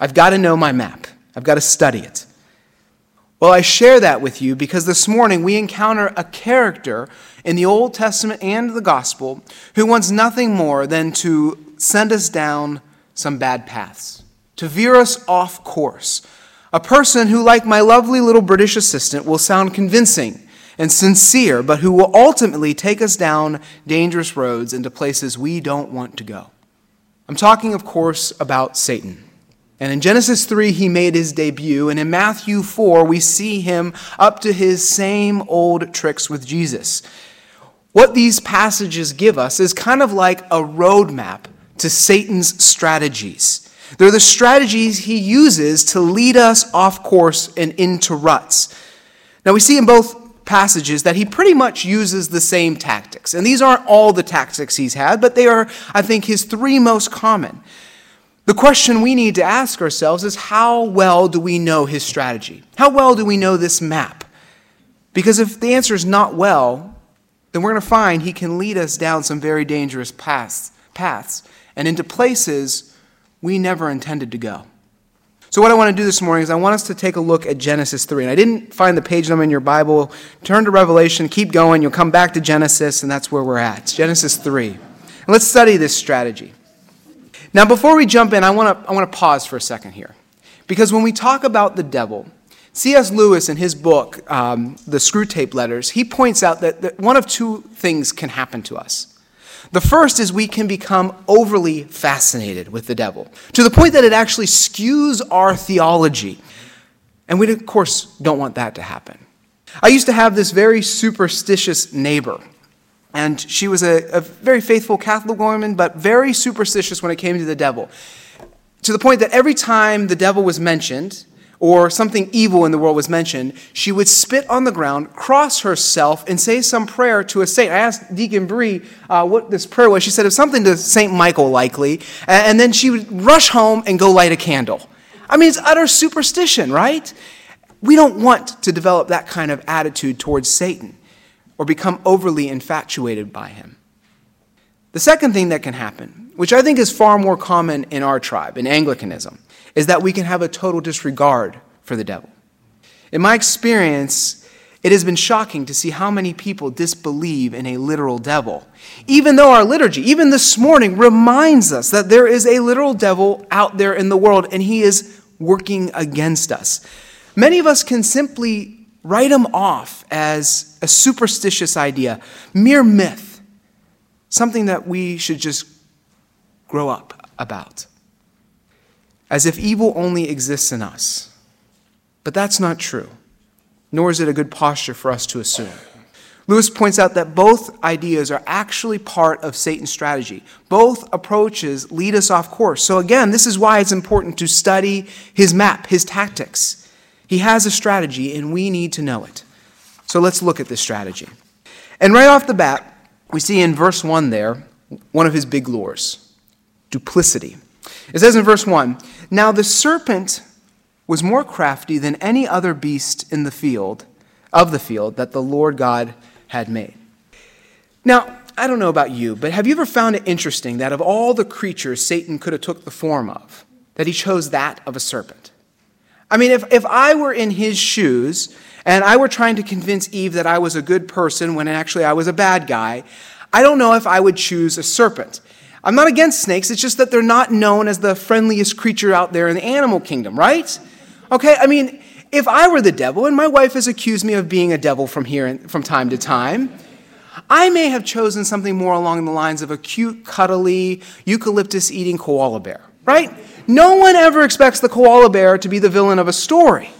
I've got to know my map, I've got to study it. Well, I share that with you because this morning we encounter a character in the Old Testament and the Gospel who wants nothing more than to send us down some bad paths, to veer us off course. A person who, like my lovely little British assistant, will sound convincing and sincere, but who will ultimately take us down dangerous roads into places we don't want to go. I'm talking, of course, about Satan. And in Genesis 3, he made his debut. And in Matthew 4, we see him up to his same old tricks with Jesus. What these passages give us is kind of like a roadmap to Satan's strategies. They're the strategies he uses to lead us off course and into ruts. Now, we see in both passages that he pretty much uses the same tactics. And these aren't all the tactics he's had, but they are, I think, his three most common. The question we need to ask ourselves is how well do we know his strategy? How well do we know this map? Because if the answer is not well, then we're going to find he can lead us down some very dangerous paths, paths and into places we never intended to go. So, what I want to do this morning is I want us to take a look at Genesis 3. And I didn't find the page number in your Bible. Turn to Revelation, keep going. You'll come back to Genesis, and that's where we're at. Genesis 3. And let's study this strategy. Now, before we jump in, I want to I want to pause for a second here. Because when we talk about the devil, C.S. Lewis, in his book, um, The Screwtape Letters, he points out that, that one of two things can happen to us. The first is we can become overly fascinated with the devil to the point that it actually skews our theology. And we, of course, don't want that to happen. I used to have this very superstitious neighbor. And she was a, a very faithful Catholic woman, but very superstitious when it came to the devil. To the point that every time the devil was mentioned, or something evil in the world was mentioned, she would spit on the ground, cross herself, and say some prayer to a saint. I asked Deacon Bree uh, what this prayer was. She said it was something to St. Michael, likely. And then she would rush home and go light a candle. I mean, it's utter superstition, right? We don't want to develop that kind of attitude towards Satan or become overly infatuated by him. The second thing that can happen, which I think is far more common in our tribe, in Anglicanism, is that we can have a total disregard for the devil. In my experience, it has been shocking to see how many people disbelieve in a literal devil. Even though our liturgy, even this morning, reminds us that there is a literal devil out there in the world and he is working against us. Many of us can simply write them off as a superstitious idea, mere myth, something that we should just grow up about as if evil only exists in us. But that's not true, nor is it a good posture for us to assume. Lewis points out that both ideas are actually part of Satan's strategy. Both approaches lead us off course. So, again, this is why it's important to study his map, his tactics. He has a strategy, and we need to know it. So, let's look at this strategy. And right off the bat, we see in verse 1 there one of his big lures duplicity. It says in verse 1 Now the serpent was more crafty than any other beast in the field, of the field, that the Lord God had made. Now, I don't know about you, but have you ever found it interesting that of all the creatures Satan could have took the form of, that he chose that of a serpent? I mean, if, if I were in his shoes and I were trying to convince Eve that I was a good person when actually I was a bad guy, I don't know if I would choose a serpent. I'm not against snakes, it's just that they're not known as the friendliest creature out there in the animal kingdom, right? Okay, I mean, if I were the devil, and my wife has accused me of being a devil from here and from time to time, I may have chosen something more along the lines of a cute, cuddly, eucalyptus eating koala bear, right? No one ever expects the koala bear to be the villain of a story.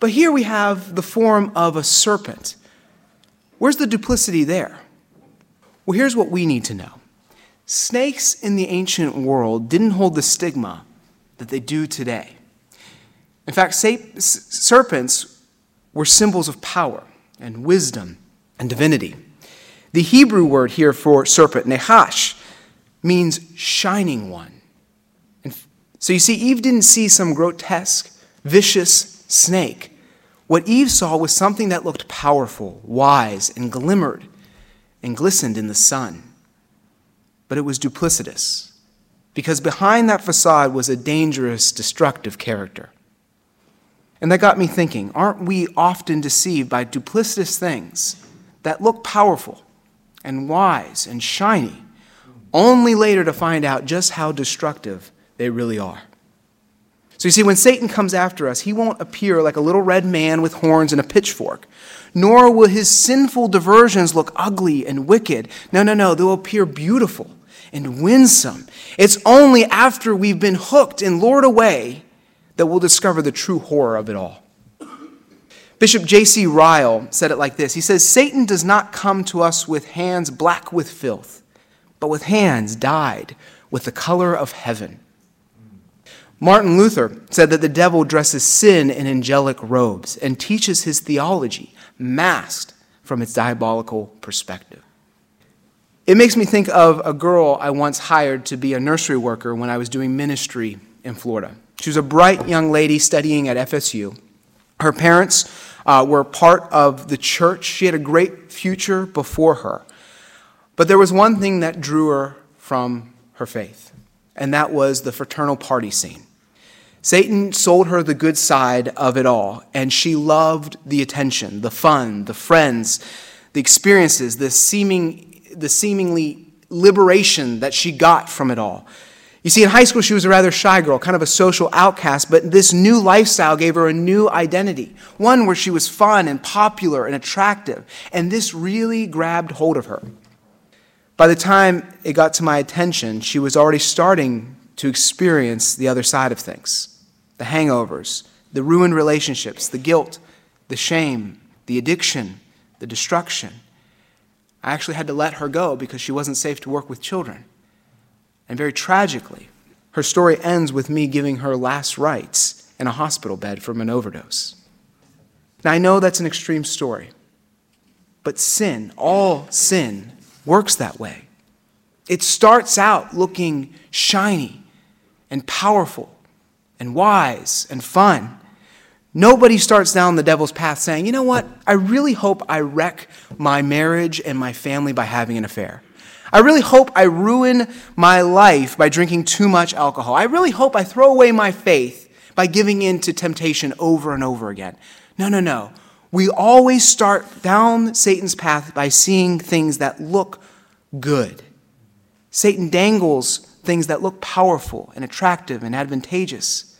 But here we have the form of a serpent. Where's the duplicity there? Well, here's what we need to know Snakes in the ancient world didn't hold the stigma that they do today. In fact, serpents were symbols of power and wisdom and divinity. The Hebrew word here for serpent, nehash, means shining one. So you see, Eve didn't see some grotesque, vicious snake. What Eve saw was something that looked powerful, wise, and glimmered and glistened in the sun but it was duplicitous. because behind that facade was a dangerous, destructive character. And that got me thinking aren't we often deceived by duplicitous things that look powerful and wise and shiny, only later to find out just how destructive they really are? So you see, when Satan comes after us, he won't appear like a little red man with horns and a pitchfork, nor will his sinful diversions look ugly and wicked. No, no, no, they'll appear beautiful and winsome. It's only after we've been hooked and lured away that we'll discover the true horror of it all. Bishop J.C. Ryle said it like this He says, Satan does not come to us with hands black with filth, but with hands dyed with the color of heaven. Martin Luther said that the devil dresses sin in angelic robes and teaches his theology masked from its diabolical perspective. It makes me think of a girl I once hired to be a nursery worker when I was doing ministry in Florida. She was a bright young lady studying at FSU. Her parents uh, were part of the church. She had a great future before her. But there was one thing that drew her from her faith, and that was the fraternal party scene. Satan sold her the good side of it all, and she loved the attention, the fun, the friends, the experiences, the, seeming, the seemingly liberation that she got from it all. You see, in high school, she was a rather shy girl, kind of a social outcast, but this new lifestyle gave her a new identity, one where she was fun and popular and attractive, and this really grabbed hold of her. By the time it got to my attention, she was already starting to experience the other side of things the hangovers, the ruined relationships, the guilt, the shame, the addiction, the destruction. I actually had to let her go because she wasn't safe to work with children. And very tragically, her story ends with me giving her last rites in a hospital bed from an overdose. Now, I know that's an extreme story, but sin, all sin, works that way. It starts out looking shiny and powerful and wise and fun. Nobody starts down the devil's path saying, you know what, I really hope I wreck my marriage and my family by having an affair. I really hope I ruin my life by drinking too much alcohol. I really hope I throw away my faith by giving in to temptation over and over again. No, no, no. We always start down Satan's path by seeing things that look good. Satan dangles things that look powerful and attractive and advantageous.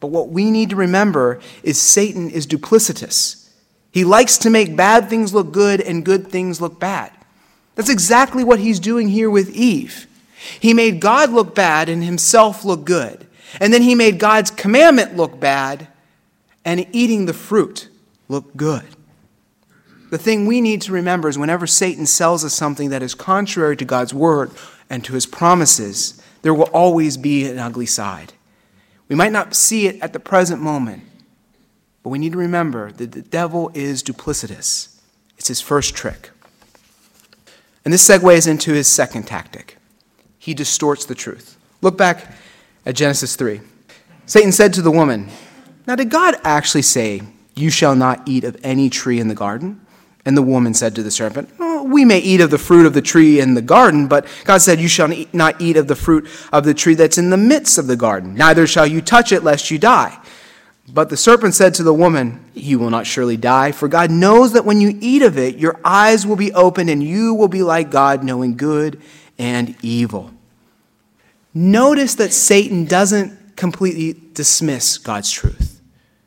But what we need to remember is Satan is duplicitous. He likes to make bad things look good and good things look bad. That's exactly what he's doing here with Eve. He made God look bad and himself look good. And then he made God's commandment look bad and eating the fruit look good. The thing we need to remember is whenever Satan sells us something that is contrary to God's word and to his promises, there will always be an ugly side. We might not see it at the present moment, but we need to remember that the devil is duplicitous. It's his first trick. And this segues into his second tactic he distorts the truth. Look back at Genesis 3. Satan said to the woman, Now, did God actually say, You shall not eat of any tree in the garden? And the woman said to the serpent, oh, We may eat of the fruit of the tree in the garden, but God said, You shall not eat of the fruit of the tree that's in the midst of the garden, neither shall you touch it, lest you die. But the serpent said to the woman, You will not surely die, for God knows that when you eat of it, your eyes will be opened, and you will be like God, knowing good and evil. Notice that Satan doesn't completely dismiss God's truth.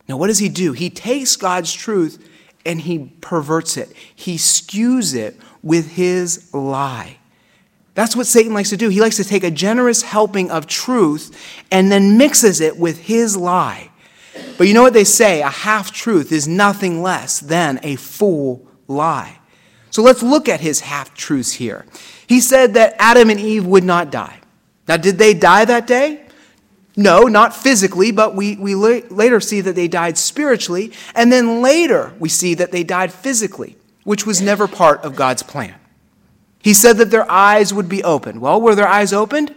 Now, what does he do? He takes God's truth and he perverts it, he skews it with his lie. That's what Satan likes to do. He likes to take a generous helping of truth and then mixes it with his lie. But you know what they say? A half truth is nothing less than a full lie. So let's look at his half truths here. He said that Adam and Eve would not die. Now, did they die that day? No, not physically, but we, we later see that they died spiritually. And then later we see that they died physically, which was never part of God's plan. He said that their eyes would be opened. Well, were their eyes opened?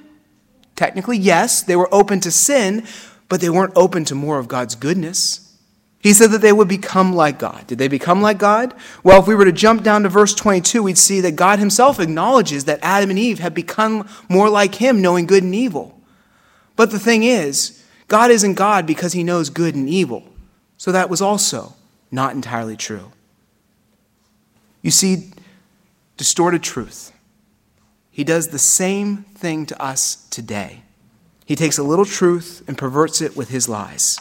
Technically, yes. They were open to sin, but they weren't open to more of God's goodness. He said that they would become like God. Did they become like God? Well, if we were to jump down to verse 22, we'd see that God himself acknowledges that Adam and Eve have become more like him, knowing good and evil. But the thing is, God isn't God because he knows good and evil. So that was also not entirely true. You see, distorted truth. He does the same thing to us today. He takes a little truth and perverts it with his lies.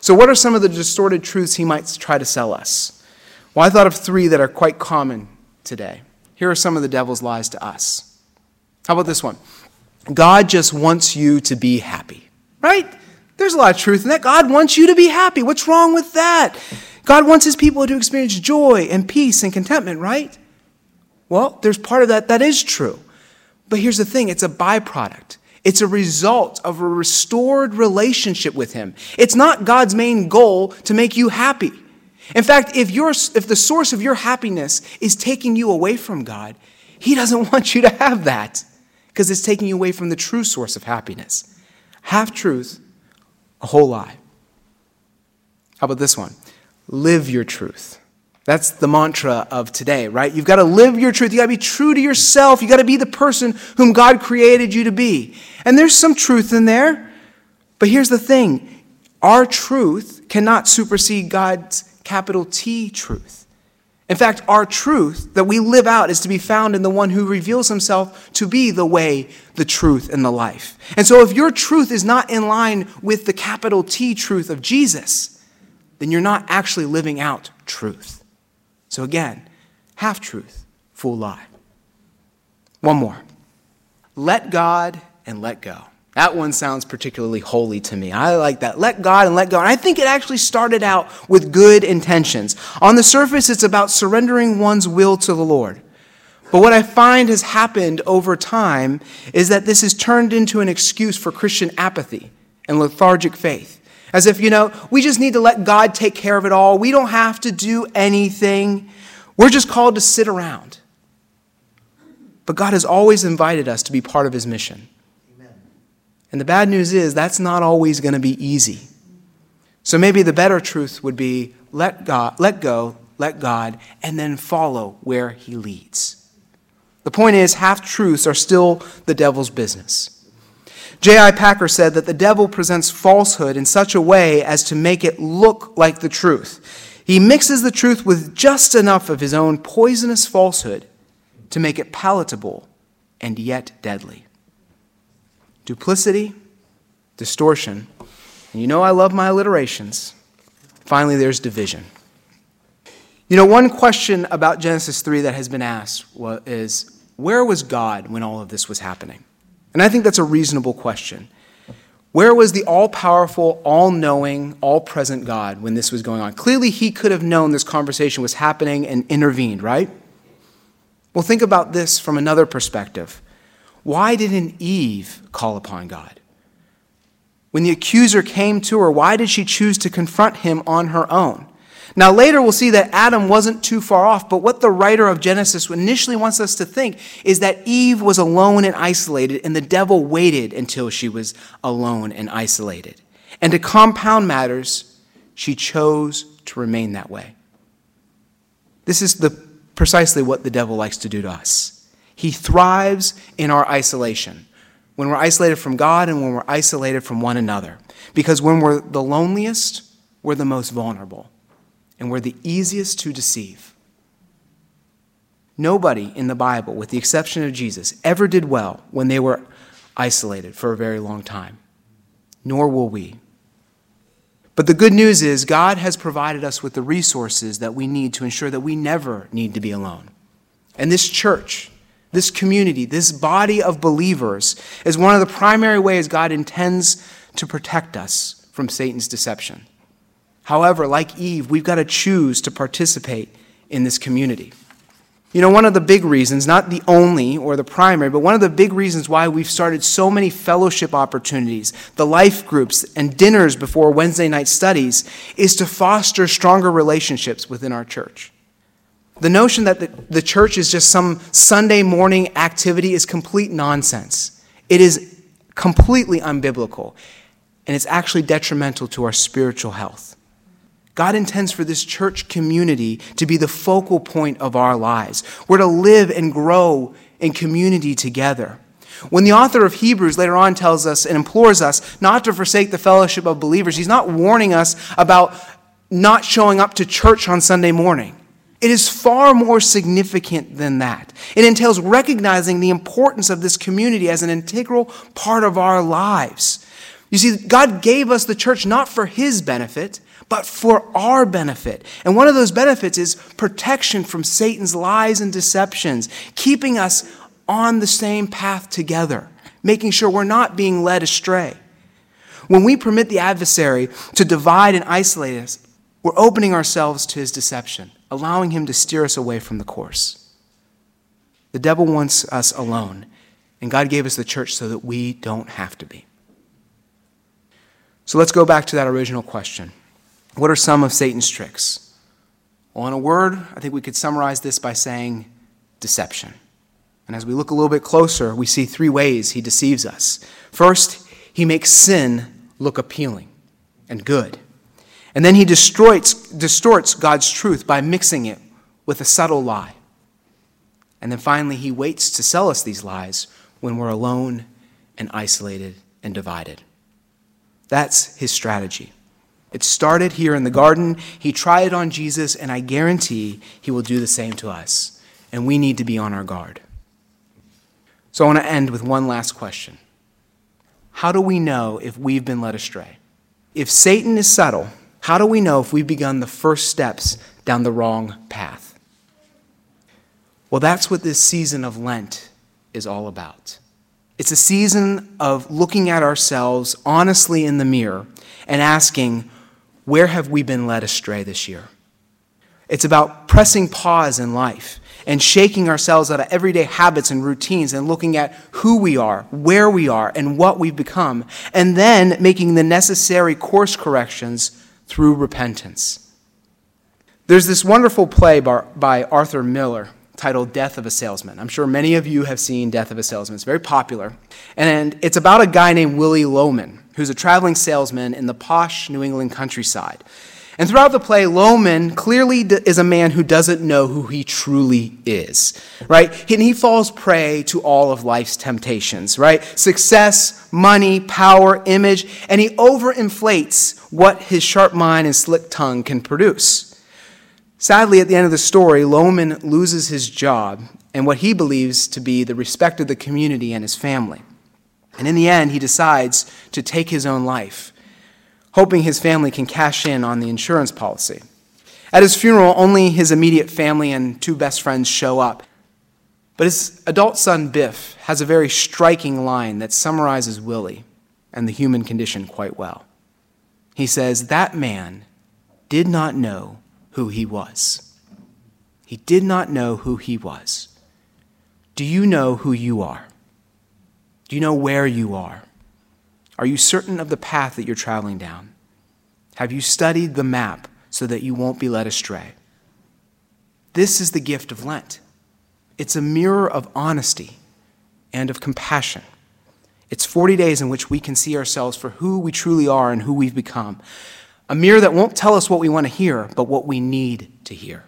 So, what are some of the distorted truths he might try to sell us? Well, I thought of three that are quite common today. Here are some of the devil's lies to us. How about this one? God just wants you to be happy, right? There's a lot of truth in that. God wants you to be happy. What's wrong with that? God wants his people to experience joy and peace and contentment, right? Well, there's part of that that is true. But here's the thing it's a byproduct. It's a result of a restored relationship with him. It's not God's main goal to make you happy. In fact, if, you if the source of your happiness is taking you away from God, he doesn't want you to have that because it's taking you away from the true source of happiness. Half truth, a whole lie. How about this one? Live your truth. That's the mantra of today, right? You've got to live your truth. You've got to be true to yourself. You've got to be the person whom God created you to be. And there's some truth in there. But here's the thing our truth cannot supersede God's capital T truth. In fact, our truth that we live out is to be found in the one who reveals himself to be the way, the truth, and the life. And so, if your truth is not in line with the capital T truth of Jesus, then you're not actually living out truth. So, again, half truth, full lie. One more. Let God and let go. That one sounds particularly holy to me. I like that. Let God and let go. And I think it actually started out with good intentions. On the surface, it's about surrendering one's will to the Lord. But what I find has happened over time is that this has turned into an excuse for Christian apathy and lethargic faith. As if, you know, we just need to let God take care of it all. We don't have to do anything. We're just called to sit around. But God has always invited us to be part of his mission. And the bad news is that's not always going to be easy. So maybe the better truth would be let God, let go, let God, and then follow where he leads. The point is, half truths are still the devil's business. J.I. Packer said that the devil presents falsehood in such a way as to make it look like the truth. He mixes the truth with just enough of his own poisonous falsehood to make it palatable and yet deadly duplicity, distortion. And you know I love my alliterations. Finally, there's division. You know, one question about Genesis 3 that has been asked is where was God when all of this was happening? And I think that's a reasonable question. Where was the all powerful, all knowing, all present God when this was going on? Clearly, he could have known this conversation was happening and intervened, right? Well, think about this from another perspective. Why didn't Eve call upon God? When the accuser came to her, why did she choose to confront him on her own? Now, later we'll see that Adam wasn't too far off, but what the writer of Genesis initially wants us to think is that Eve was alone and isolated, and the devil waited until she was alone and isolated. And to compound matters, she chose to remain that way. This is the, precisely what the devil likes to do to us. He thrives in our isolation, when we're isolated from God and when we're isolated from one another. Because when we're the loneliest, we're the most vulnerable, and we're the easiest to deceive. Nobody in the Bible, with the exception of Jesus, ever did well when they were isolated for a very long time, nor will we. But the good news is, God has provided us with the resources that we need to ensure that we never need to be alone. And this church, this community, this body of believers, is one of the primary ways God intends to protect us from Satan's deception. However, like Eve, we've got to choose to participate in this community. You know, one of the big reasons, not the only or the primary, but one of the big reasons why we've started so many fellowship opportunities, the life groups, and dinners before Wednesday night studies is to foster stronger relationships within our church. The notion that the, the church is just some Sunday morning activity is complete nonsense. It is completely unbiblical, and it's actually detrimental to our spiritual health. God intends for this church community to be the focal point of our lives. We're to live and grow in community together. When the author of Hebrews later on tells us and implores us not to forsake the fellowship of believers, he's not warning us about not showing up to church on Sunday morning. It is far more significant than that. It entails recognizing the importance of this community as an integral part of our lives. You see, God gave us the church not for his benefit, but for our benefit. And one of those benefits is protection from Satan's lies and deceptions, keeping us on the same path together, making sure we're not being led astray. When we permit the adversary to divide and isolate us, we're opening ourselves to his deception, allowing him to steer us away from the course. The devil wants us alone, and God gave us the church so that we don't have to be. So let's go back to that original question. What are some of Satan's tricks? Well, in a word, I think we could summarize this by saying deception. And as we look a little bit closer, we see three ways he deceives us. First, he makes sin look appealing and good. And then he distorts, distorts God's truth by mixing it with a subtle lie. And then finally, he waits to sell us these lies when we're alone and isolated and divided. That's his strategy. It started here in the garden. He tried it on Jesus, and I guarantee he will do the same to us. And we need to be on our guard. So I want to end with one last question How do we know if we've been led astray? If Satan is subtle, how do we know if we've begun the first steps down the wrong path? Well, that's what this season of Lent is all about. It's a season of looking at ourselves honestly in the mirror and asking, where have we been led astray this year? It's about pressing pause in life and shaking ourselves out of everyday habits and routines and looking at who we are, where we are, and what we've become, and then making the necessary course corrections through repentance. There's this wonderful play by, by Arthur Miller titled Death of a Salesman. I'm sure many of you have seen Death of a Salesman. It's very popular. And it's about a guy named Willy Loman, who's a traveling salesman in the posh New England countryside. And throughout the play, Loman clearly is a man who doesn't know who he truly is, right? And he falls prey to all of life's temptations, right? Success, money, power, image, and he overinflates what his sharp mind and slick tongue can produce. Sadly, at the end of the story, Loman loses his job and what he believes to be the respect of the community and his family. And in the end, he decides to take his own life, hoping his family can cash in on the insurance policy. At his funeral, only his immediate family and two best friends show up. But his adult son, Biff, has a very striking line that summarizes Willy and the human condition quite well. He says, That man did not know who he was. He did not know who he was. Do you know who you are? Do you know where you are? Are you certain of the path that you're traveling down? Have you studied the map so that you won't be led astray? This is the gift of Lent. It's a mirror of honesty and of compassion. It's 40 days in which we can see ourselves for who we truly are and who we've become. A mirror that won't tell us what we want to hear, but what we need to hear.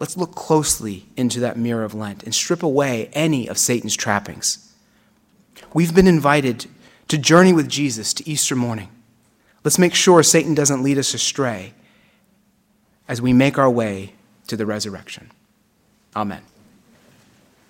Let's look closely into that mirror of Lent and strip away any of Satan's trappings. We've been invited to journey with Jesus to Easter morning. Let's make sure Satan doesn't lead us astray as we make our way to the resurrection. Amen.